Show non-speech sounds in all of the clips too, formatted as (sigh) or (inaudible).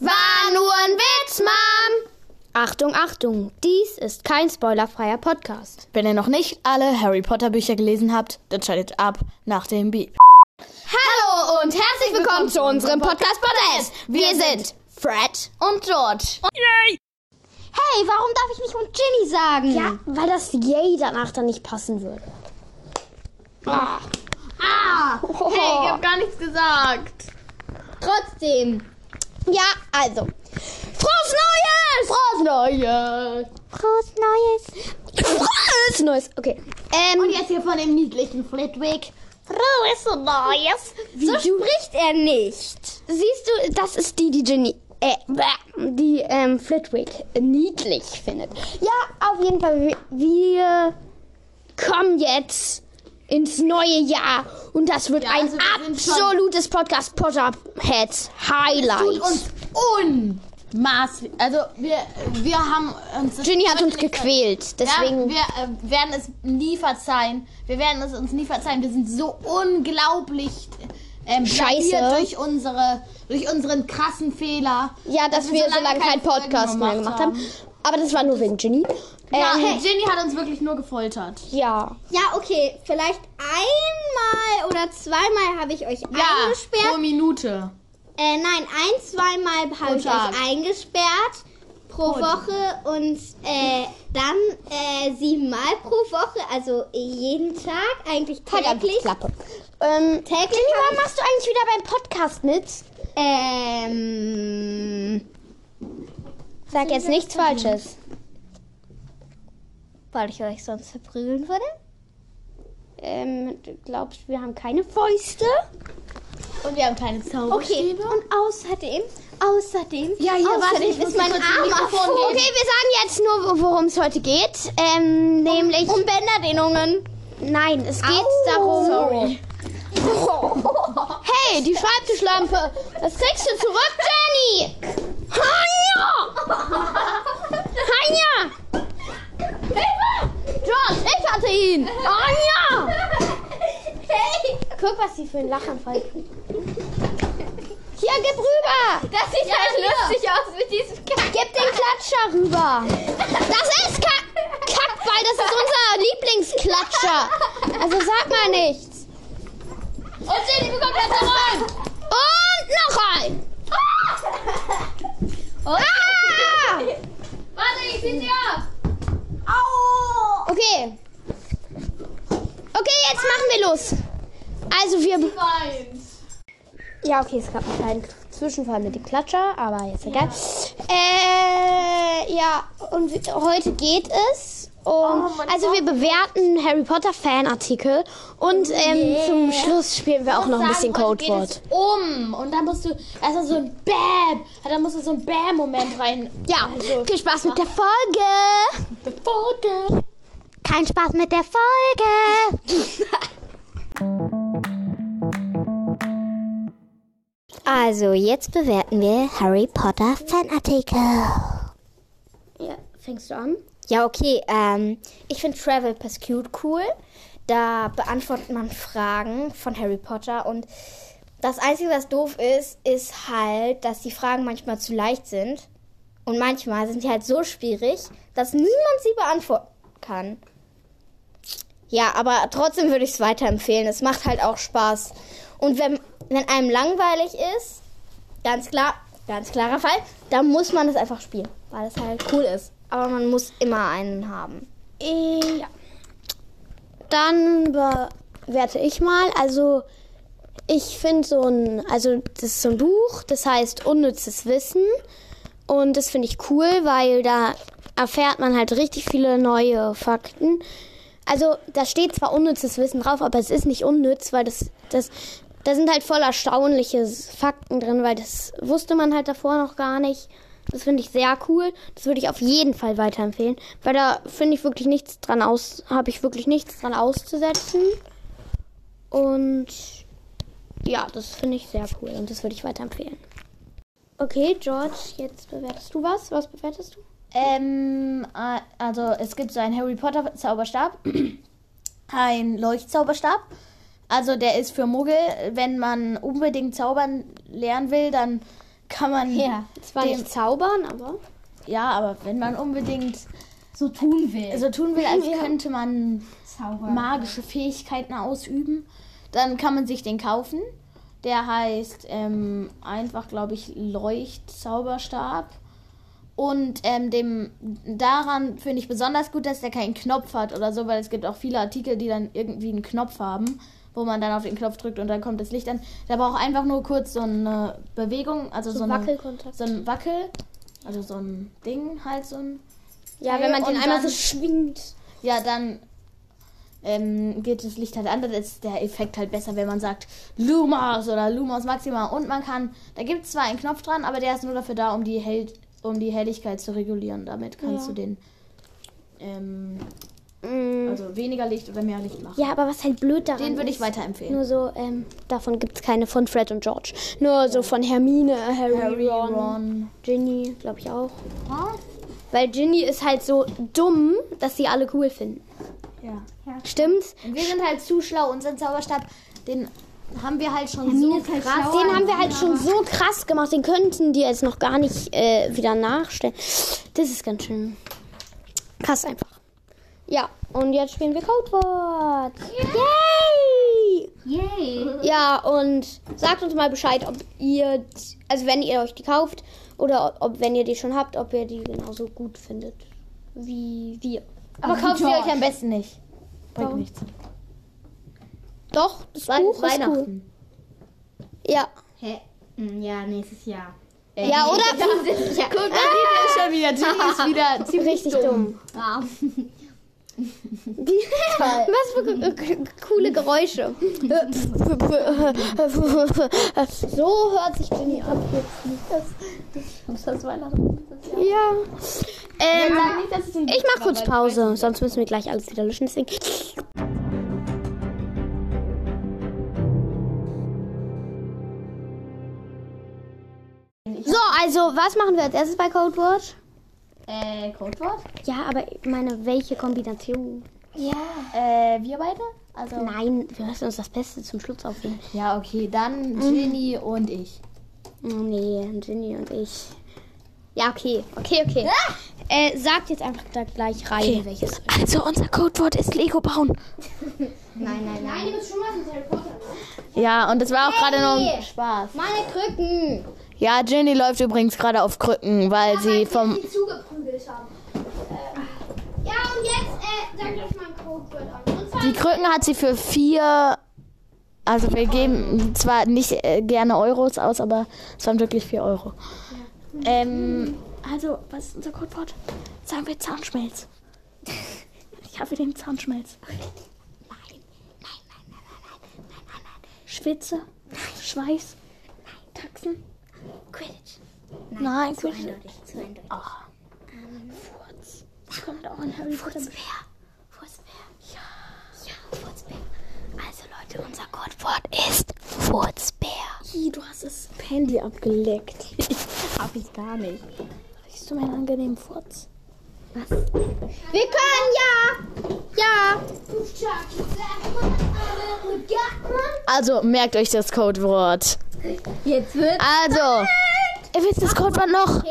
War nur ein Witz, Mom! Achtung, Achtung, dies ist kein spoilerfreier Podcast. Wenn ihr noch nicht alle Harry Potter Bücher gelesen habt, dann schaltet ab nach dem Beep. Hallo und herzlich willkommen zu unserem Podcast Podcast. Wir sind Fred und George. Hey, warum darf ich nicht und Ginny sagen? Ja, weil das Yay danach dann nicht passen würde. Ah, hey, ich hab gar nichts gesagt. Trotzdem. Ja, also. Frohes Neues! Frohes Neues! Frohes Neues. Frohes Neues! Okay. Ähm, Und jetzt hier von dem niedlichen Flitwick. Frohes Neues! so spricht er nicht. Siehst du, das ist die, die Ginny, äh, die ähm, Flitwick niedlich findet. Ja, auf jeden Fall, wir kommen jetzt ins neue Jahr und das wird Ja, ein also wir sind schon- absolutes Podcast Potterheads Highlight. Tut uns unmaßlich. Also, wir, wir haben uns. Ginny hat uns gequält, deswegen. Ja, wir äh, werden es nie verzeihen. Wir werden es uns nie verzeihen. Wir sind so unglaublich ähm, Scheiße. durch unsere durch unseren krassen Fehler. Ja, dass wir so lange keinen Folgen Podcast mehr gemacht haben. Aber das war nur wegen Ginny. Ja, Ähm, Ginny hat uns wirklich nur gefoltert. ja. Ja, okay. Vielleicht einmal oder zweimal habe ich euch Ja, pro eingesperrt. Minute. Äh, nein, ein, zweimal habe ich Tag. euch eingesperrt pro Woche und äh, dann äh, siebenmal pro Woche, also jeden Tag, eigentlich täglich. Klappe. Ähm, Täglich Ginny, hab warum machst du eigentlich wieder beim Podcast mit? Ähm, Sag jetzt nichts Falsches. Weil ich euch sonst verprügeln würde? Ähm, du glaubst, wir haben keine Fäuste? Und wir haben keine Zauber. Okay, und außerdem, außerdem, Ja, hier, warte, außerdem muss ist mein Arm. Okay, wir sagen jetzt nur, worum es heute geht. Ähm, nämlich. um Bänderdehnungen. Nein, es geht darum. Sorry. (laughs) Hey, die Schreibtischlampe. Das kriegst du zurück, Jenny. Hanja! (laughs) Hanja! Hilfe! George, ich hatte ihn. Hanja! (laughs) Hey, Guck, was sie für ein Lachanfall kriegt. Hier, gib rüber. das sieht halt lustig aus mit diesem Kack. Gib den Klatscher rüber. Das ist Kack Kackball, das ist unser Lieblingsklatscher. Also sag mal nichts. Und Jenny bekommt jetzt rein. Und noch ein. Ah! Warte, ich zieh sie ab. Okay. Okay, jetzt machen wir los. Also wir... Ja, okay, es gab einen kleinen Zwischenfall mit dem Klatscher, aber jetzt egal. Äh, ja, und heute geht es um, also wir bewerten Harry Potter Fanartikel und ähm, zum Schluss spielen wir auch noch ein bisschen Codewort. Um. Und dann musst du erstmal so ein Bam. Dann musst du so ein Bam-Moment rein. Ja, Also, viel Spaß mit der Folge. Folge. Kein Spaß mit der Folge. Also, jetzt bewerten wir Harry Potter Fanartikel. Ja, fängst du an? Ja, okay. Ähm, ich finde Travel Pursuit cool. Da beantwortet man Fragen von Harry Potter und das Einzige, was doof ist, ist halt, dass die Fragen manchmal zu leicht sind. Und manchmal sind die halt so schwierig, dass niemand sie beantworten kann. Ja, aber trotzdem würde ich es weiterempfehlen. Es macht halt auch Spaß. Und wenn, wenn einem langweilig ist, ganz klar, ganz klarer Fall, dann muss man es einfach spielen, weil es halt cool ist. Aber man muss immer einen haben. Ja. Dann bewerte ich mal. Also, ich finde so ein, also das ist so ein Buch, das heißt Unnützes Wissen. Und das finde ich cool, weil da erfährt man halt richtig viele neue Fakten. Also, da steht zwar unnützes Wissen drauf, aber es ist nicht unnütz, weil das, das, da sind halt voll erstaunliche Fakten drin, weil das wusste man halt davor noch gar nicht. Das finde ich sehr cool. Das würde ich auf jeden Fall weiterempfehlen, weil da finde ich wirklich nichts dran aus, habe ich wirklich nichts dran auszusetzen. Und ja, das finde ich sehr cool und das würde ich weiterempfehlen. Okay, George, jetzt bewertest du was? Was bewertest du? Ähm, äh, also es gibt so einen Harry Potter Zauberstab, ein Leuchtzauberstab. Also der ist für Muggel. Wenn man unbedingt zaubern lernen will, dann kann man. Ja. Zwar Dem- nicht zaubern, aber. Ja, aber wenn man unbedingt So tun will. so tun will, als (laughs) könnte man Zauber. magische Fähigkeiten ausüben, dann kann man sich den kaufen. Der heißt ähm, einfach, glaube ich, Leuchtzauberstab. Und ähm, dem daran finde ich besonders gut, dass der keinen Knopf hat oder so, weil es gibt auch viele Artikel, die dann irgendwie einen Knopf haben, wo man dann auf den Knopf drückt und dann kommt das Licht an. Der braucht einfach nur kurz so eine Bewegung, also so, So eine, Wackelkontakt. so ein Wackel, also so ein Ding halt so ein Ja, wenn man den Und einmal so dann- schwingt. ja, dann ähm, geht das Licht halt an. Dann ist der Effekt halt besser, wenn man sagt Lumos oder Lumos Maxima. Und man kann, da gibt es zwar einen Knopf dran, aber der ist nur dafür da, um die, Hell, um die Helligkeit zu regulieren. Damit kannst Ja. du den, ähm, Mm. also weniger Licht oder mehr Licht machen. Ja, aber was halt blöd daran Den würde ich weiterempfehlen. Nur so, ähm, davon gibt es keine von Fred und George. Nur so von Hermine, Harry, Harry, Ron, Ron. Ginny, glaube ich auch. Weil Ginny ist halt so dumm, dass sie alle cool finden. Ja. Stimmt's? Und wir sind halt zu schlau. Unseren Zauberstab, den haben wir halt schon so halt krass. Den haben wir halt schon so krass gemacht, den könnten die jetzt noch gar nicht äh, wieder nachstellen. Das ist ganz schön krass einfach. Ja, und jetzt spielen wir Codewort. Yay! Yay. Ja, und sagt uns mal Bescheid, ob ihr, also wenn ihr euch die kauft oder ob, wenn ihr die schon habt, ob ihr die genauso gut findet wie wir. Aber Also kauft sie euch am besten nicht. Bringt nichts. Doch, das Wei- Buch ist cool. Weihnachten. Ja. Hä? Hm, Ja, nächstes Jahr. Ja, oder? (laughs) Guck, ah, ist schon wieder. Ginny ist wieder (laughs) ziemlich Richtig dumm. Ah. Was für coole Geräusche. so hört sich Ginny ab. Ist das Weihnachten? Ja. Ähm, ein ich mach kurz Pause, sonst müssen wir gleich alles wieder löschen. Deswegen. Also, was machen wir als erstes bei Codewort? Äh, Codewort? Ja, aber ich meine, welche Kombination? Ja. Äh, wir beide? Also. Nein, wir müssen uns das Beste zum Schluss aufheben. Ja, okay, dann Ginny und ich. Nee, Ginny und ich. Ja, okay, okay, okay. Äh, sagt jetzt einfach da gleich rein, welches. Also, unser Codewort ist Lego bauen. (laughs) Nein, nein, nein. Ja, und das war auch gerade nur Spaß. Meine Krücken! Ja, Ginny läuft übrigens gerade auf Krücken, weil sie vom. die zugeprügelt haben. Äh, ja, und jetzt äh, sag ich mein Codewort an. Zwar Die Krücken hat sie für vier. Also, wir geben zwar nicht äh, gerne Euros aus, aber es waren wirklich vier Euro. Ähm, also, was ist unser Codewort? Sagen wir Zahnschmelz. (laughs) Ich habe den Zahnschmelz. Schwitze, Schweiß, Taxen. Quidditch. Nein, Quidditch. Eindeutig, zu eindeutig. Ach. Furz. Das kommt auch in Harry Potter. Furzbär. Furzbär. Ja. Ja, Furzbär. Also Leute, unser Codewort ist Furzbär. Ih, du hast das Handy abgeleckt. (laughs) Hab ich gar nicht. Riechst du meinen angenehmen Furz? Wir können ja. Ja. Also, merkt euch das Codewort. Jetzt wird. Also, ihr wisst das Codewort noch?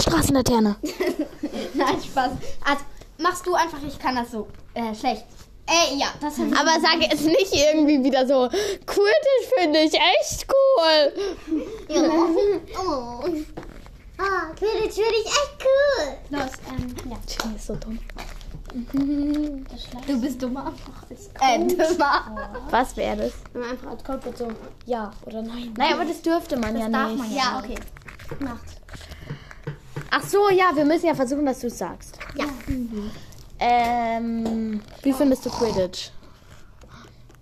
Straßenlaterne. (laughs) Nein, Spaß. Also, machst du einfach, ich kann das so äh, schlecht. Äh, ja, das hat Aber sag jetzt nicht irgendwie wieder so, Quidditch finde ich echt cool. (laughs) Oh. Ah, Quidditch finde ich echt cool. Los, ähm, ja. Ginny ist so dumm. Du bist dummer. Äh, dummer. Was wäre das? Wenn man einfach als Codewort so ja oder nein. Nein, aber das dürfte man ja Darf nicht. man ja. Ja, okay. Ach so, ja, wir müssen ja versuchen, dass du es sagst. Ja. Ähm, wie findest du Quidditch?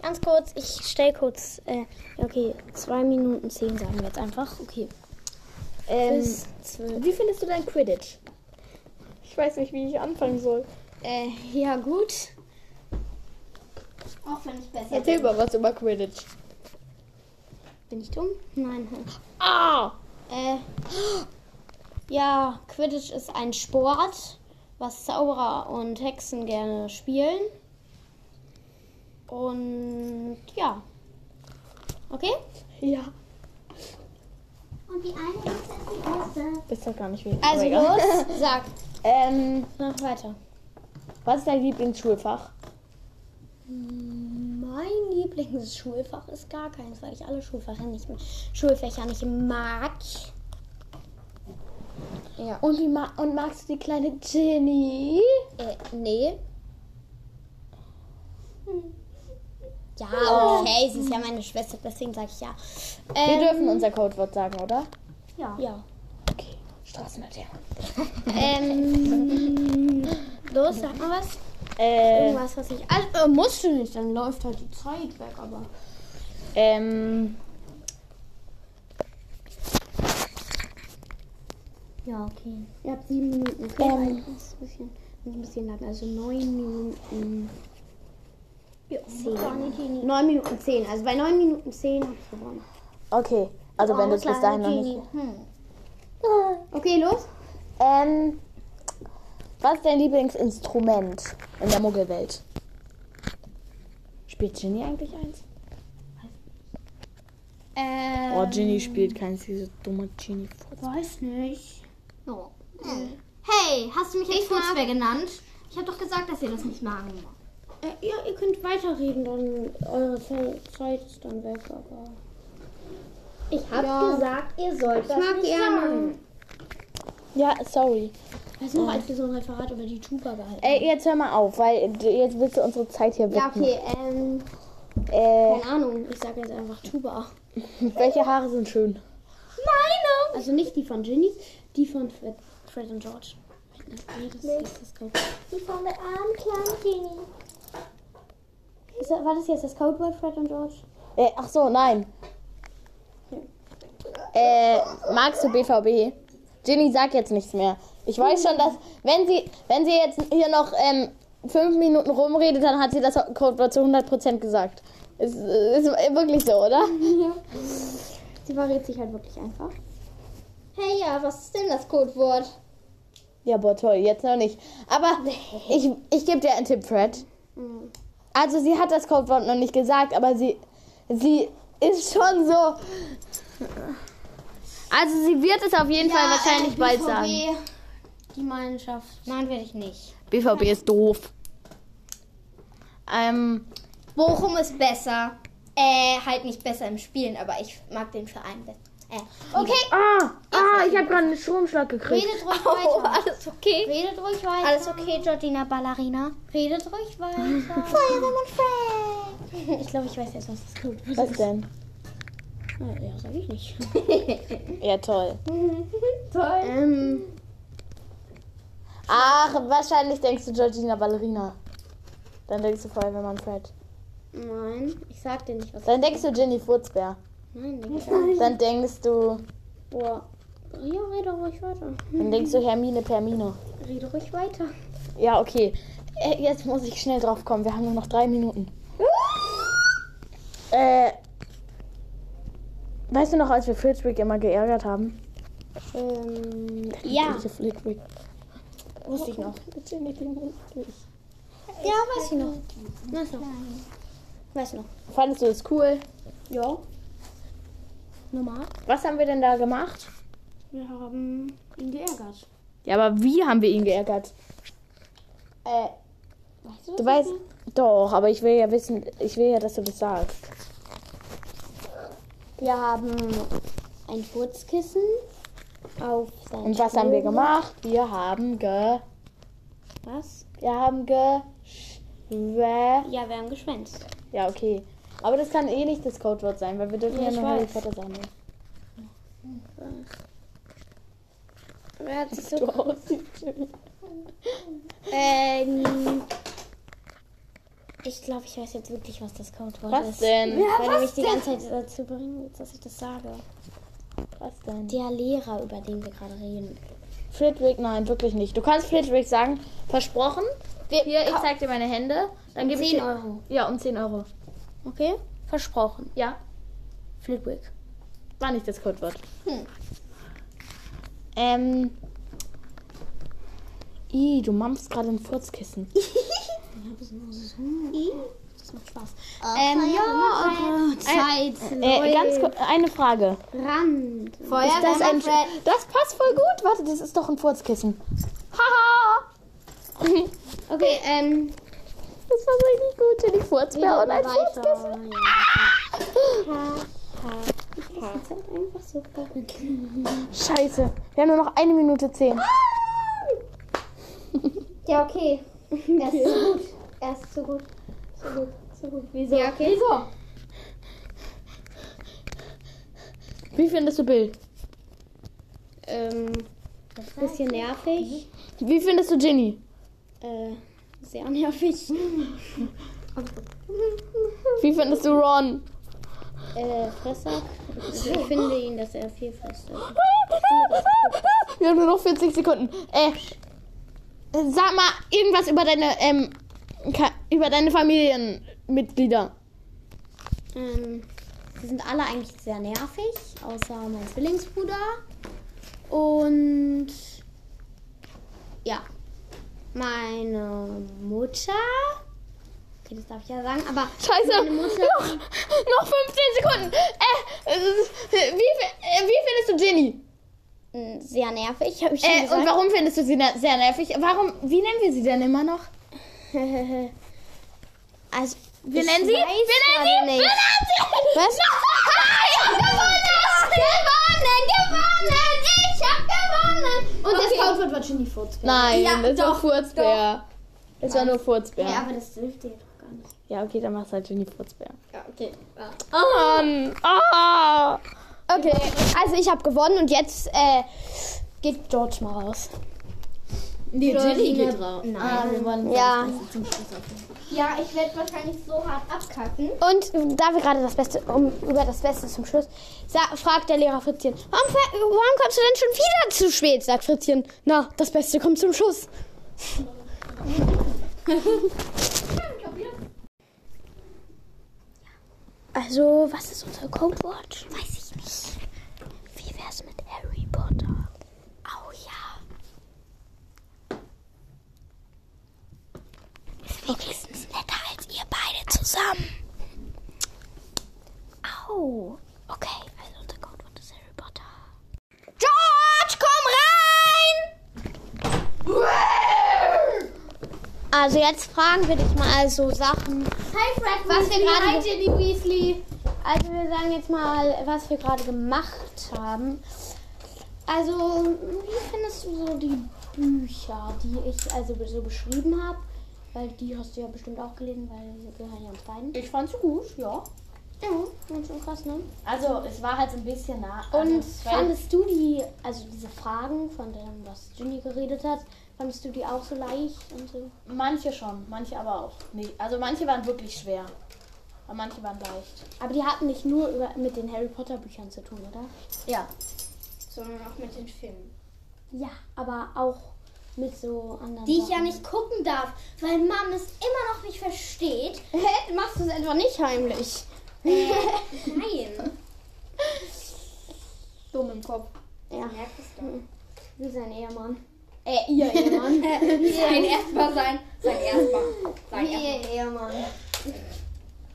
Ganz kurz, ich stell kurz. Äh, okay, zwei Minuten zehn sagen wir jetzt einfach. Okay. Ähm, wie findest du dein Quidditch? Ich weiß nicht, wie ich anfangen soll. Äh, ja gut. Auch wenn ich besser Erzähl mal was über Quidditch. Bin ich dumm? Nein. Ah! Äh, ja, Quidditch ist ein Sport, was Zauberer und Hexen gerne spielen. Und ja. Okay? Ja. Und die eine ist die erste. Ist doch gar nicht wie. Also los, (laughs) sag. Ähm, Mach weiter. was ist dein Lieblingsschulfach? Mein Lieblingsschulfach ist gar keins, weil ich alle Schulfächer nicht, Schulfächer nicht mag. Ja. Und, wie ma und magst du die kleine Ginny? Äh, nee. Ja, okay, sie ist ja meine Schwester, deswegen sage ich ja. Wir Ähm, dürfen unser Codewort sagen, oder? Ja. Okay. Straßenlaternen. (laughs) Ähm, los, sag mal was. Äh, Irgendwas, was ich. Also, äh, musst du nicht, dann läuft halt die Zeit weg, aber. ähm, Ja, okay. Ihr habt sieben Minuten. Okay, Ähm. das ist ein bisschen, ein bisschen lang. Also neun Minuten. Zehn. Neun Minuten zehn. Also bei neun Minuten zehn habe ich gewonnen. okay. Also wenn du es bis dahin noch nicht... Okay, los. Ähm, was ist dein Lieblingsinstrument in der Muggelwelt? Spielt Ginny eigentlich eins? Äh, Oh, Ginny spielt keins, diese dumme Ginny. weiß nicht. Oh. Hey, hast du mich jetzt Furzbär genannt? Ich habe doch gesagt, dass ihr das nicht mag. Äh, ja, ihr könnt weiterreden, dann eure Ze- Zeit ist dann weg, aber. Ich habe gesagt, ihr sollt Ich das mag nicht gerne. sagen. Ja, sorry. Weißt du noch, als wir so ein Referat über die Tuba gehalten Ey, jetzt hör mal auf, weil jetzt willst du unsere Zeit hier Ja, wecken. okay, ähm, Äh, keine Ahnung, ich sage jetzt einfach Tuba. (laughs) welche Haare sind schön? Meine! Also nicht die von Ginny, die von Fred, Fred und George. Nee, das ist das Code. Die von der armen kleinen Genie. Ist, war das jetzt das Codewort Fred und George? Äh, ach so, nein. Äh, magst du BVB? Ginny sagt jetzt nichts mehr. Ich weiß schon, dass wenn sie, wenn sie jetzt hier noch ähm, fünf Minuten rumredet, dann hat sie das Codewort zu 100% gesagt. Ist, ist wirklich so, oder? (laughs) Sie verrät sich halt wirklich einfach. Hey, ja, was ist denn das Codewort? Ja, boah, toll, jetzt noch nicht. Aber ich, ich gebe dir einen Tipp, Fred. Also sie hat das Codewort noch nicht gesagt, aber sie, sie ist schon so... Also sie wird es auf jeden Fall wahrscheinlich bald sagen. Die Mannschaft. Nein, werde ich nicht. BVB ist doof. Ähm, Bochum ist besser. Äh, halt nicht besser im Spielen, aber ich mag den Verein besser. Äh, okay. ah, ah, ich habe gerade einen Stromschlag gekriegt. Redet ruhig Oh, weiter. alles okay. Redet ruhig weiter. Alles okay, Georgina Ballerina. Redet ruhig weiter. (laughs) Feuerwehrmann Frank. Ich glaube, ich weiß jetzt, was das Codewort Was ist. denn? Ja, sag ich nicht. (laughs) Ja, (laughs) toll. ähm, Ach, wahrscheinlich denkst du Georgina Ballerina. Dann denkst du Feuerwehrmann Fred. nein, ich sag dir nicht, was Dann denkst du Ginny Furzbär. Nein, denk ich gar nicht. Dann denkst du, Boah. Ja, rede ruhig weiter. dann denkst du Hermine Permine. Rede ruhig weiter. Ja, okay. Äh, jetzt muss ich schnell drauf kommen. Wir haben nur noch drei Minuten. (laughs) Äh, weißt du noch, als wir Flitwick immer geärgert haben? Ähm, ja, Welche Flitwick? wusste ich noch. Ginny, die Mund durch. Ja, weiß ich noch. Weiß noch. Weiß noch. Fandest du es cool? Ja. Normal. Was haben wir denn da gemacht? Wir haben ihn geärgert. Ja, aber wie haben wir ihn geärgert? Äh, weißt du Du weißt, doch, aber ich will ja wissen, ich will ja, dass du das sagst. Wir haben ein Furzkissen auf sein Und was haben wir gemacht? Wir haben ge, Was? wir haben ge, Ja, wir haben geschwänzt. Ja, okay. Aber das kann eh nicht das Codewort sein, weil wir dürfen Ja, ja nur Harry. Potter sagen. Wer hat sich so... Du aussiehst. Ähm, ich glaube, ich weiß jetzt wirklich, was das Codewort Was ist. denn? Weil du mich die ganze Zeit dazu bringst, dass ich das sage. Was denn? Der Lehrer, über den wir gerade reden. Flitwick, nein, wirklich nicht. Du kannst Flitwick sagen, versprochen. Hier, ich zeig dir meine Hände. Dann gebe ich 10 dir, Euro. Ja, um 10 Euro. Okay? Versprochen. Ja, Flitwick. war nicht das Codewort. Ähm. I, du mampfst gerade ein Furzkissen. (laughs) Das macht Spaß. ähm, ja, eure Zeit Äh, ganz kurz, eine Frage. Rand. Ist das, ein, das passt voll gut. Warte, das ist doch ein Furzkissen. Haha. (laughs) Okay, ähm, Das war richtig gut. Jenny Furzbär und ein weiter. Furzkissen. Ja. (laughs) Das ist halt einfach so verrückt. Scheiße. Wir haben nur noch eine Minute zehn. Ja, okay. Er ist zu gut. Er ist zu gut. Zu gut. Zu gut. Wieso? Ja, okay. Wieso? Wie findest du Bill? Ähm, bisschen nervig. Wie findest du Ginny? Äh, sehr nervig. Wie findest du Ron? Äh, Fresser. Also ich finde ihn, dass er viel frisst. Wir haben nur noch 40 Sekunden. Äh, sag mal irgendwas über deine, ähm, über deine Familienmitglieder. Ähm, sie sind alle eigentlich sehr nervig, außer mein Zwillingsbruder. Und ja, meine Mutter. Okay, das darf ich ja sagen, aber Scheiße. Mutter. (laughs) Noch, noch 15 Sekunden. Äh, äh, wie, äh, wie findest du Ginny? mh, Sehr nervig, habe ich schon Äh, und gesagt. warum findest du sie ne- sehr nervig? Warum, wie nennen wir sie denn immer noch? (laughs) also, Wir ich nennen sie? Wir nennen sie? nicht. Wir nennen sie? Was? (laughs) Gewonnen! Ich hab gewonnen! Und das Codewort war Ginny Furz. Nein, Ja, das war doch, Furzbär. Das war nur Furzbär. Ja, Ja, aber das dürfte ihr nicht. okay, dann machst du halt Ginny Furzbär. Ja, okay. Ja. Oh Mann. Ah. Okay, also ich habe gewonnen und jetzt äh, geht George mal raus. Nee, Ginny geht raus. Ah, wir wollen Ja. ja, ich werde wahrscheinlich so hart abkacken. Und da wir gerade das Beste, um, über das Beste zum Schluss, sa fragt der Lehrer Fritzchen, warum, warum kommst du denn schon wieder zu spät? Sagt Fritzchen, na, das Beste kommt zum Schluss. (laughs) Also, was ist unser Codewort? Weiß ich nicht. Wie wär's mit Harry Potter? Oh ja. Ist wenigstens netter als ihr beide zusammen. Au. Okay, also unser Codewort ist Harry Potter. George, komm rein! Also jetzt fragen wir dich mal so Sachen. Hi Fred, Was wir gerade- Hi Ginny Weasley. Also wir sagen jetzt mal, was wir gerade gemacht haben. Also, wie findest du so die Bücher, die ich also so beschrieben habe? Weil die hast du ja bestimmt auch gelesen, weil sie gehören ja uns beiden. Ich fand sie gut, ja. Ja, ganz schön krass, ne? Also, es war halt so ein bisschen nah. Und also, fandest du die, also diese Fragen, von denen was Ginny geredet hat, fandest du die auch so leicht und so? Manche schon, manche aber auch. Nee, also manche waren wirklich schwer. Aber manche waren leicht. Aber die hatten nicht nur über, mit den Harry Potter Büchern zu tun, oder? Ja. Sondern auch mit den Filmen. Ja, aber auch mit so anderen Die ich ja Sachen. nicht gucken darf, weil Mom es immer noch nicht versteht. Hä? (laughs) Machst du es etwa nicht heimlich? Äh, nein. Dumm im Kopf. Ja, Merk es doch. wie sein Ehemann. Äh, ihr (laughs) Ehemann. Sein erstmal sein. Sein erstmal. Sein ihr Ehemann.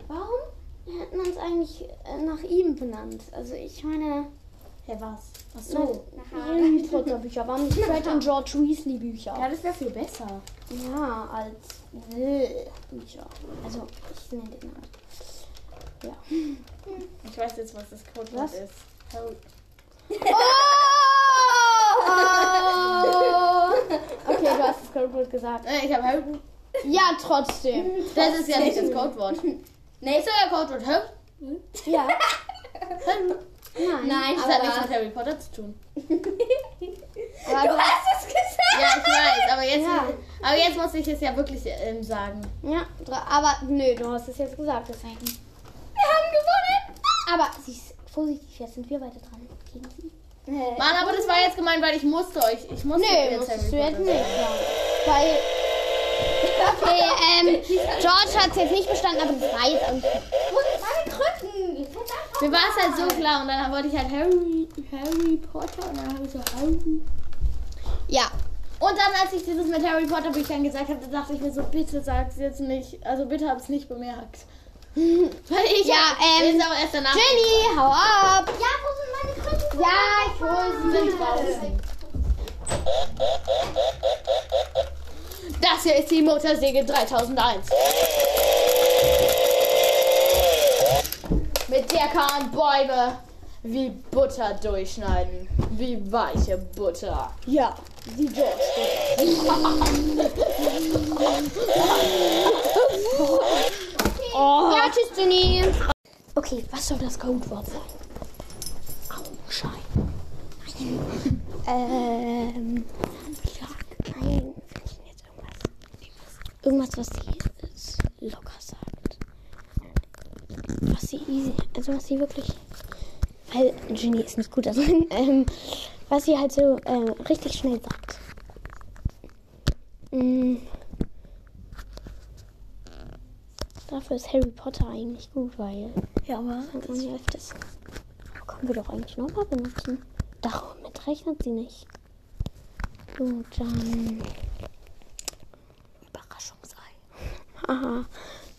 Warum hat man es eigentlich äh, nach ihm benannt? Also ich meine, Hä, was? Ach so. Harry Potter Bücher, warum nicht Fred und George Weasley Bücher? Ja, das wäre viel besser. Ja, als Bücher. Also ich nenne den mal. Ja. Ich weiß jetzt, was das Codewort Was? ist. Harry. Okay, du hast das Codewort gesagt. Äh, ich habe Harry. Ja, trotzdem. Das ist ja nicht das Codewort. Nee, ist der Codewort. Harry. Ja. (laughs) Nein. Nein, Das hat nichts mit Harry Potter zu tun. Aber du hast es gesagt. Ja, ich weiß, aber jetzt, Ja. aber jetzt muss ich es ja wirklich ähm, sagen. Ja, aber nö, du hast es jetzt gesagt, deswegen. Gewonnen. Aber sie ist vorsichtig, jetzt sind wir weiter dran. Gegen sie. Mann, aber das war jetzt gemein, weil ich musste euch. Ich musste Nö, jetzt musstest du jetzt nicht sagen. Weil. Okay, (laughs) ähm, George hat es jetzt nicht bestanden, aber das war jetzt auch nicht. Und meine einfach Mir war es halt so klar und dann wollte ich halt Harry, Harry Potter und dann habe ich so Harry. Ja. Und dann, als ich dieses mit Harry Potter Büchern gesagt habe, dachte ich mir so, bitte sag's jetzt nicht. Also bitte hab's nicht bemerkt. Weil ich Ja, hab- ähm, ist auch erst danach. Jenny, hau ab! Ja, wo sind meine Krümel? Ja, ich hol sind draußen. Das hier ist die Motorsäge 3001. Mit der kann man Bäume wie Butter durchschneiden. Wie weiche Butter. Ja. Wie George (laughs) (laughs) Oh. Ja, tschüss, Jenny. Okay, was soll das Codewort sein? Augenschein. (laughs) Nein. ähm. Ja, nein. Jetzt irgendwas. Irgendwas, was sie locker sagt. Was sie easy. Also, was sie wirklich. Weil Jenny ist nicht gut darin. (laughs) Ähm, was sie halt so äh, richtig schnell sagt. Mm. Dafür ist Harry Potter eigentlich gut, weil Ja, aber man ja öfters. Aber können wir doch eigentlich nochmal benutzen. Damit rechnet sie nicht. Gut, dann. Überraschungsei. (laughs) Haha.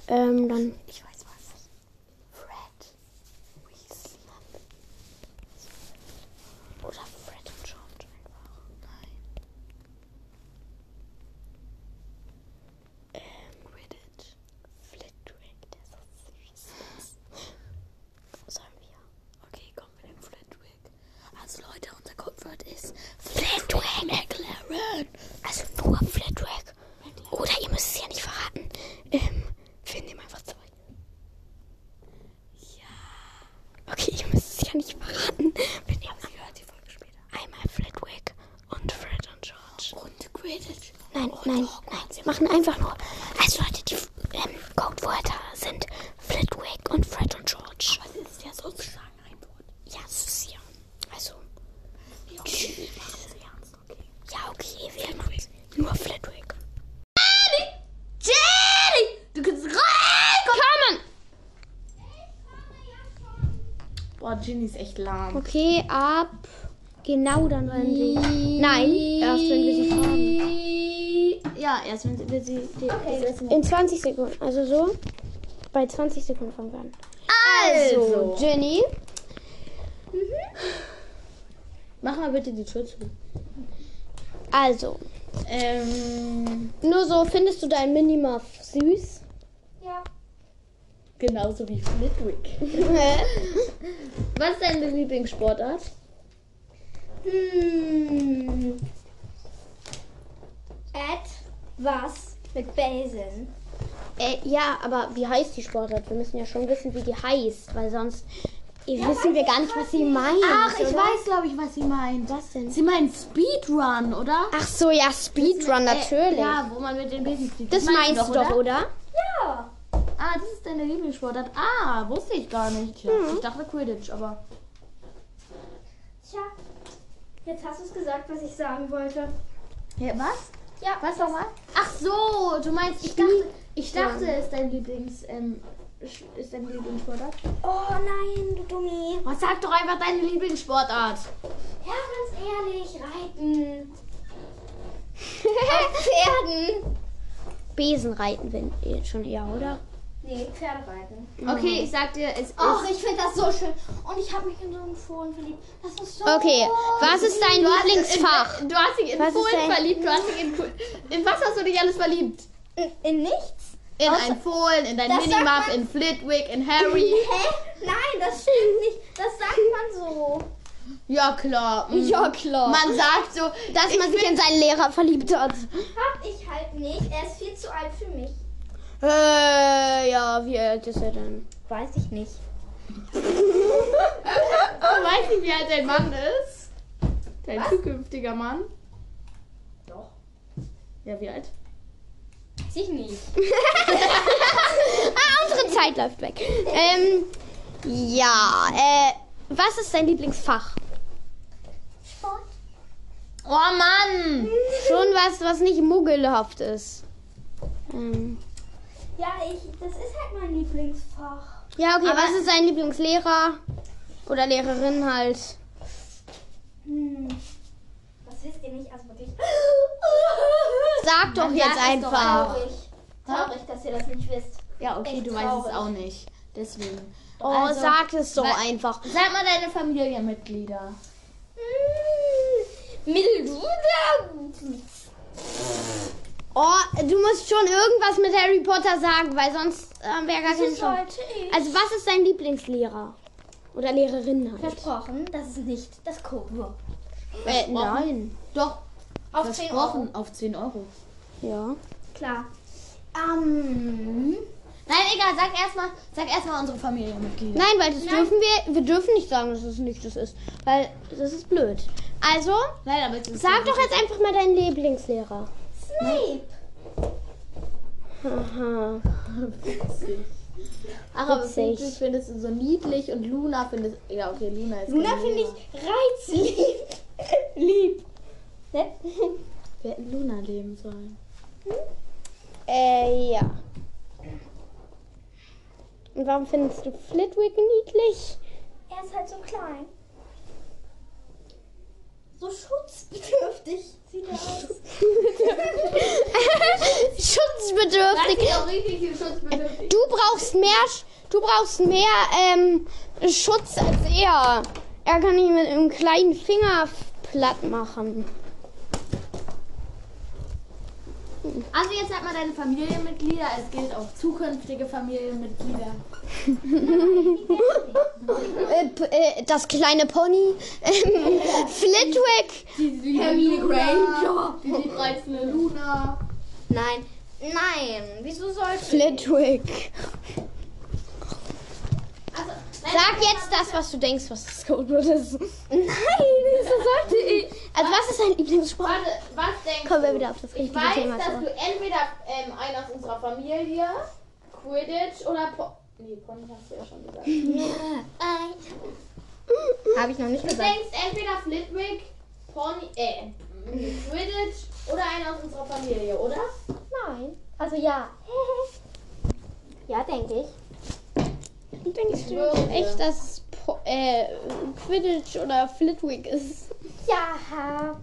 Ähm, dann. Ich weiß was. Fred Weasley. Oder Fred und George einfach. Nein. Ähm, Quidditch. Flitwick, der so süß ist. Sollen wir? Okay, kommen wir dem Flitwick. Also Leute, unser Codewort ist Flitwick McLaren. Also nur Flitwick. Oder ihr müsst es ja nicht verraten. Ähm, wir nehmen einfach zwei. Ja. Okay, ihr müsst es ja nicht verraten. Wir nehmen Sie hört die Folge später. einmal Flitwick und Fred und George. Und Quidditch. Nein, nein, nein. Wir machen einfach nur. Also Leute, die ähm, Codewörter sind Flitwick und Fred und George. Das ist ja sozusagen ein Wort. Ja, das ist ja. Also, Ja, okay, wir machen es ernst, okay. ja, okay, wir machen nur Flitwick. Jenny! Du kannst rein! Kommen! Boah, Ginny ist echt lahm. Okay, ab. Genau dann, wenn sie. Nein, erst wenn wir sie fragen. Ja, erst wenn wir sie. Die, okay. In 20 Sekunden. Also so. Bei 20 Sekunden fangen wir an. Also, Jenny. mach mal bitte die Tür zu. Also, Ähm, nur so, findest du deinen Minimuff süß? Ja. genauso wie Flitwick. (laughs) Was ist deine Lieblingssportart? Hm. Etwas mit Basen. Äh, ja, aber wie heißt die Sportart? Wir müssen ja schon wissen, wie die heißt, weil sonst äh, wissen wir gar nicht, was sie meint. Ach, ich oder? weiß, glaube ich, was sie meint. Was denn? Sie meint Speedrun, oder? Ach so, ja, Speedrun, natürlich. Äh, ja, wo man mit den Besen fliegt. das meinst du doch, oder? Ja. Ah, das ist deine Lieblingssportart. Ah, wusste ich gar nicht. Ja, Ich dachte Quidditch, aber. Tja. Jetzt hast du es gesagt, was ich sagen wollte. Ja, was? Ja. Was nochmal? Ach so, du meinst, ich dachte, ich dachte, es ist dein Lieblings, ähm, ist deine Lieblingssportart. Oh nein, du Dummi. Was sag doch einfach deine Lieblingssportart. Ja, ganz ehrlich, reiten. (laughs) Pferden. Besenreiten wenn eh schon eher, oder? Nee, Pferdereiten. Okay, ich sag dir, es ist. Ach, ich finde das so schön. Und ich habe mich in so einen Fohlen verliebt. Das ist so. Okay, was ist dein Du hast Lieblingsfach? In, du hast dich in Was ist Fohlen dein- verliebt, du hast dich in, in was hast du dich alles verliebt? In, in nichts? In ein Fohlen, in dein Das sagt Minimap, man- in Flitwick, in Harry. (laughs) Hä? Nein, das stimmt nicht. Das sagt man so. Ja, klar. mhm. Ja, klar. Man sagt so, Dass man sich in seinen Lehrer verliebt hat. Hab ich halt nicht. Er ist viel zu alt für mich. Äh, ja, wie alt ist er denn? Weiß ich nicht. (laughs) Du weißt nicht, wie alt dein Mann ist? Dein zukünftiger Mann? Doch. Ja, wie alt? Weiß ich nicht. (laughs) Ah, unsere Zeit läuft weg. Ähm, ja, äh, was ist dein Lieblingsfach? Sport. Oh Mann! (laughs) Schon was, was nicht muggelhaft ist. Ähm, Ja, ich, das ist halt mein Lieblingsfach. ja, okay, Aber- was ist dein Lieblingslehrer? Oder Lehrerin halt? Hm. Das wisst ihr nicht, also wirklich. sag doch jetzt es doch einfach. Traurig. Traurig, dass ihr das nicht wisst. Ja, okay, Echt du weißt traurig. es auch nicht. Deswegen. Oh, Also, sag es doch weil- einfach. Sag mal deine Familienmitglieder. Hm, Mittelbruder. Oh, du musst schon irgendwas mit Harry Potter sagen, weil sonst äh, wäre gar keine Das Chance. Also, was ist dein Lieblingslehrer? Oder Lehrerin halt? Versprochen, das ist nicht das Codewort. Äh, nein. Doch, Auf 10 Euro. versprochen, auf 10 Euro. Ja. Klar. Ähm, Nein, egal, sag erstmal sag erst mal unsere Familienmitglieder. Nein, weil das dürfen wir, wir dürfen nicht sagen, dass es nicht das ist. Weil das ist blöd. Also, Nein, aber es ist sag doch jetzt einfach mal deinen Lieblingslehrer. Snape. Aha. Ach, aber Witzig. Flitwick findest du so niedlich und Luna findest. Ja, okay, Luna ist. Luna finde ich reizlieb. (laughs) Lieb. Ne? (laughs) Wir hätten Luna leben sollen. Äh, ja. Und warum findest du Flitwick niedlich? Er ist halt so klein. So schutzbedürftig sieht er aus. (laughs) Schutzbedürftig. auch richtig viel schutzbedürftig. Du brauchst mehr, du brauchst mehr ähm, Schutz als er. Er kann ihn mit einem kleinen Finger platt machen. Also jetzt sag mal deine Familienmitglieder. Es gilt auch zukünftige Familienmitglieder. Äh, äh, das kleine Pony. Ähm, Flitwick. Die Hermine Granger. Die, die reizende Luna. Nein. Nein. Wieso sollte Flitwick. Also, Sag jetzt das, was du denkst, was das Codewort ist. Nein, wieso sollte ich? Also was ist dein Lieblingssport? Warte, was denkst Kommen wir du? wieder auf das Ich richtige weiß, Thema dass zurück. du entweder ähm, einen aus unserer Familie, Quidditch oder po Nee, Pony hast du ja schon gesagt. Habe ich noch nicht Du gesagt. denkst entweder Flitwick, Pony, äh, Quidditch oder einer aus unserer Familie, oder? Nein. Also ja. (laughs) ja, denke ich. Denkst du echt, dass Po- äh, Quidditch oder Flitwick ist? Ja.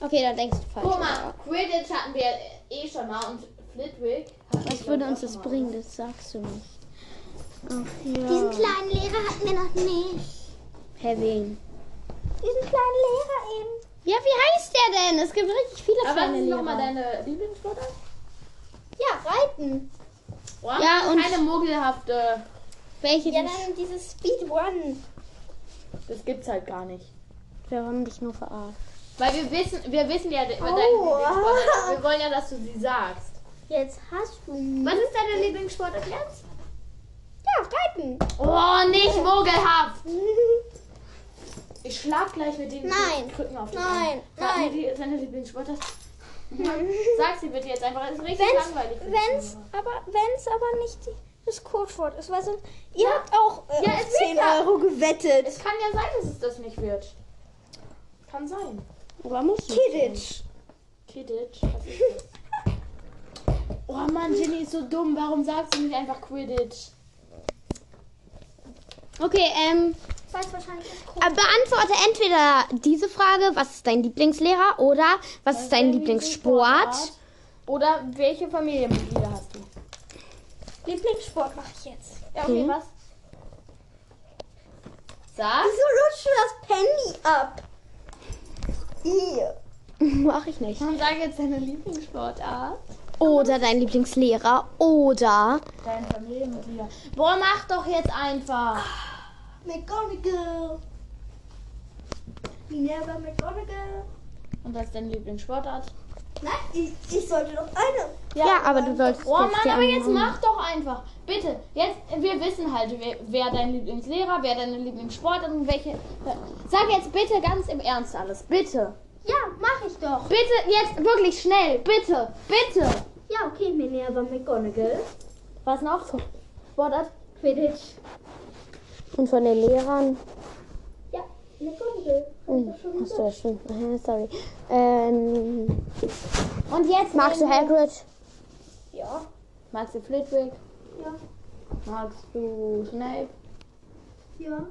Okay, dann denkst du falsch. Guck mal, Quidditch hatten wir eh schon mal und Flitwick. Was würde uns das bringen? Das sagst du nicht. Ach Diesen kleinen Lehrer hatten wir noch nicht. Herr wen? Diesen kleinen Lehrer eben. Ja, wie heißt der denn? Es gibt richtig viele Aber was kleine ist Lehrer. nochmal deine Lieblingssportart? Ja, reiten. Ja, und- keine mogelhafte. Welche? Ja, dann dieses Speedrun. Das gibt's halt gar nicht. Wir haben dich nur verarscht. Weil wir wissen, wir wissen ja Oh. Wir wollen ja, dass du sie sagst. Jetzt hast du. Was ist deine Lieblingssportart jetzt? Ja, reiten. Oh, nicht mogelhaft! (laughs) Ich schlag gleich mit den Nein. Krücken auf dich. Nein, mir nein. die- deine Lieblingssportart. (laughs) Sag sie bitte jetzt einfach. Das ist richtig Wenn's, langweilig. wenn's, aber wenn's aber nicht die, das Codewort ist, weil sonst, ihr habt auch äh, Ja, auf es wird 10 ja. Euro gewettet. Es kann ja sein, dass es das nicht wird. Kann sein. Aber muss. Kidditch. Das? (laughs) Oh Mann, Jenny ist so dumm. Warum sagst du nicht einfach Quidditch? Okay, ähm, äh, beantworte entweder diese Frage, was ist dein Lieblingslehrer, oder was ist dein Lieblingssport? Oder welche Familienmitglieder hast du? Lieblingssport mache ich jetzt. Ja, okay, Mhm. was? Sag. Wieso lutscht du das Penny ab? (laughs) Mach ich nicht. Dann sag jetzt deine Lieblingssportart. Oder dein Lieblingslehrer, oder Deine Familienmitglieder. Boah, mach doch jetzt einfach. McGonagall. Minerva McGonagall. Und was ist deine Lieblingssportart? Nein, ich, ich sollte doch eine. ja, aber du solltest Oh jetzt Mann, aber jetzt mach doch einfach. Bitte, jetzt, wir wissen halt, wer, wer dein Lieblingslehrer, wer deine Lieblingssportart und welche. Sag jetzt bitte ganz im Ernst alles. Bitte. Ja, mach ich doch. Bitte, jetzt wirklich schnell. Bitte, bitte. Ja, okay, Minerva McGonagall. Was noch? Sportart? Quidditch. Und von den Lehrern. Ja, McGonagall. Hm, Hast du ja schon. Sorry. Ähm, Und jetzt. magst du Hagrid? Ja. Magst du Flitwick? Ja. Magst du Snape? Ja.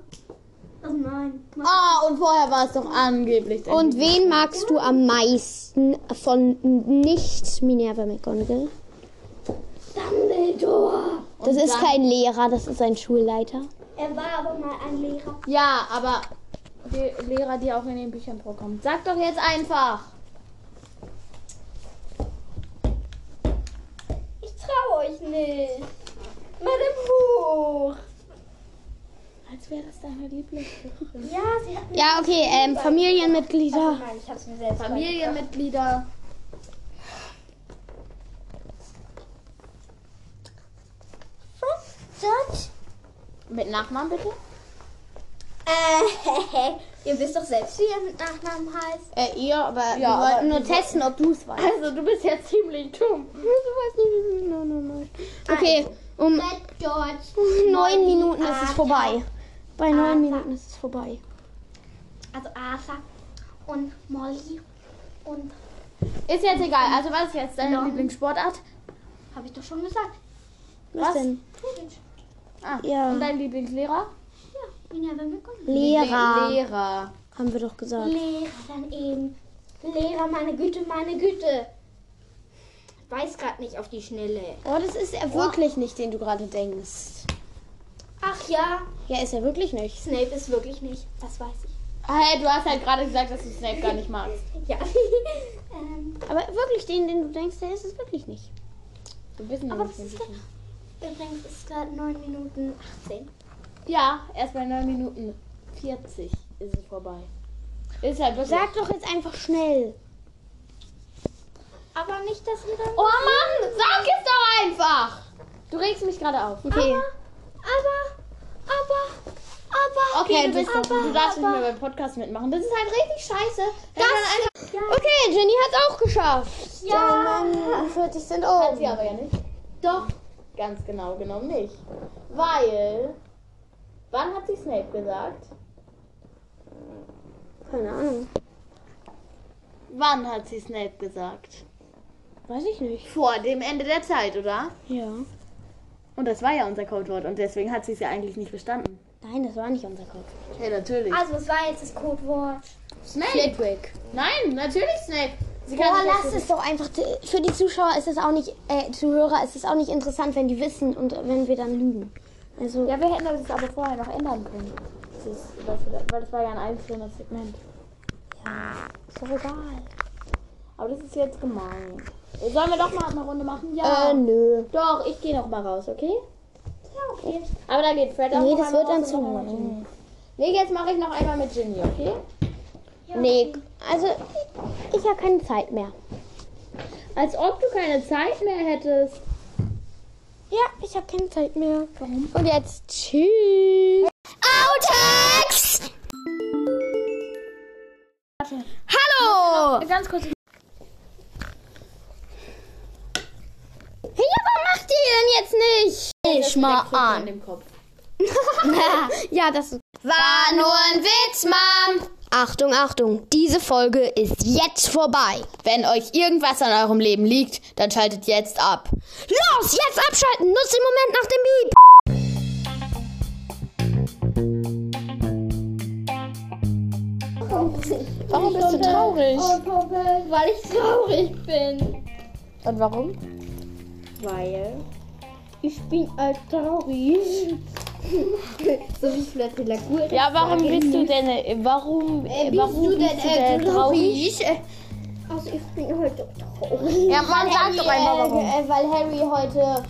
Oh nein. Ah, und vorher war es doch angeblich. Und wen magst du am meisten von nicht Minerva McGonagall? Dumbledore. Das ist kein Lehrer, das ist ein Schulleiter. Er war aber mal ein Lehrer. Ja, aber die Lehrer, die auch in den Büchern vorkommen. Sag doch jetzt einfach. Ich traue euch nicht. Madame Buch. Als wäre das deine Lieblingsbuch. Ja, sie hat. Ja, okay, ähm, Familienmitglieder. Nein, ich hab's mir selbst Familienmitglieder. George? Mit Nachnamen bitte? Äh, (laughs) ihr wisst doch selbst, wie ihr mit Nachnamen heißt. Äh, ihr, aber Ja, wir wollten nur testen, ob du es weißt. Also, du bist ja ziemlich dumm. Du weißt nicht, wie mein Name ist. Okay, um Fred, George. neun Minuten ist es vorbei. Bei neun Minuten ist es vorbei. Also Arthur und Molly und. Ist jetzt egal. Also, was ist jetzt deine. Lieblingssportart? Habe ich doch schon gesagt. Was, Was? denn? Ah, Ja. und dein Lieblingslehrer? Ja, Minerva McGonagall. Lehrer, Le Lehrer. haben wir doch gesagt. Lehrer dann eben. Lehrer, meine Güte, meine Güte. Ich weiß gerade nicht auf die Schnelle. Oh, das ist er wirklich nicht, den du gerade denkst. Ach ja, Ja, ist er wirklich nicht. Snape ist wirklich nicht. Das weiß ich. Ah, Hey, du hast halt gerade gesagt, dass du Snape gar nicht magst. (laughs) Ja. ähm, Aber wirklich, den, den du denkst, der ist es wirklich nicht. Du bist aber was ist nicht. Übrigens ist gerade 9 Minuten 18. Ja, erst bei 9 Minuten 40 ist es vorbei. Ist halt wirklich. Sag doch jetzt einfach schnell. Aber nicht, dass wir dann. Oh Mann, sag es doch einfach! Du regst mich gerade auf. Okay. Aber, aber, aber. Okay, du bist, bist- du darfst nicht mehr beim Podcast mitmachen. Das ist halt richtig scheiße. Das einfach, Okay, Jenny hat auch geschafft. Ja. 49 sind hat oben. sie aber ja nicht. Doch. Ganz genau genommen nicht. Weil. Wann hat sie Snape gesagt? Keine Ahnung. Wann hat sie Snape gesagt? Weiß ich nicht. Vor dem Ende der Zeit, oder? Ja. Und das war ja unser Codewort und deswegen hat sie es ja eigentlich nicht bestanden. Nein, das war nicht unser Kopf. Ja, natürlich. Also, es war jetzt das Codewort. Snape. Flitwick. Nein, natürlich Snape. Sie Boah, lass das es doch einfach. Für die Zuschauer ist es auch nicht, äh, Zuhörer ist es auch nicht interessant, wenn die wissen und wenn wir dann lügen. Also, Ja, wir hätten das aber vorher noch ändern können. Das ist, was wir da- weil das war ja ein einzelnes Segment. ist doch egal. Aber das ist jetzt gemein. Sollen wir doch mal eine Runde machen? Ja. Äh, nö. Doch, ich gehe noch mal raus, okay? Ja, okay. Aber da geht Fred auch Nee, das wird dann zu lang. Nee, jetzt mache ich noch einmal mit Ginny, okay? Nee, also ich habe keine Zeit mehr. Als ob du keine Zeit mehr hättest. Ja, ich habe keine Zeit mehr. Warum? Und jetzt tschüss. Outtakes! Hallo! Ganz kurz. Hey, warum macht ihr denn jetzt nicht? Ich mal An ja, das. (laughs) War nur ein Witz, Mom! Achtung, Achtung, diese Folge ist jetzt vorbei. Wenn euch irgendwas an eurem Leben liegt, dann schaltet jetzt ab. Los, jetzt abschalten! Nutzt den Moment nach dem Beep! Warum bist du traurig? Weil ich traurig bin. Und warum? Weil ich bin halt traurig. So wie Flotte Lagur. Ja, warum bist du denn, äh, warum, äh, warum du denn, bist du äh, denn traurig? Also ich bin heute traurig. Ja, man sagt doch einfach warum. Äh, weil Harry heute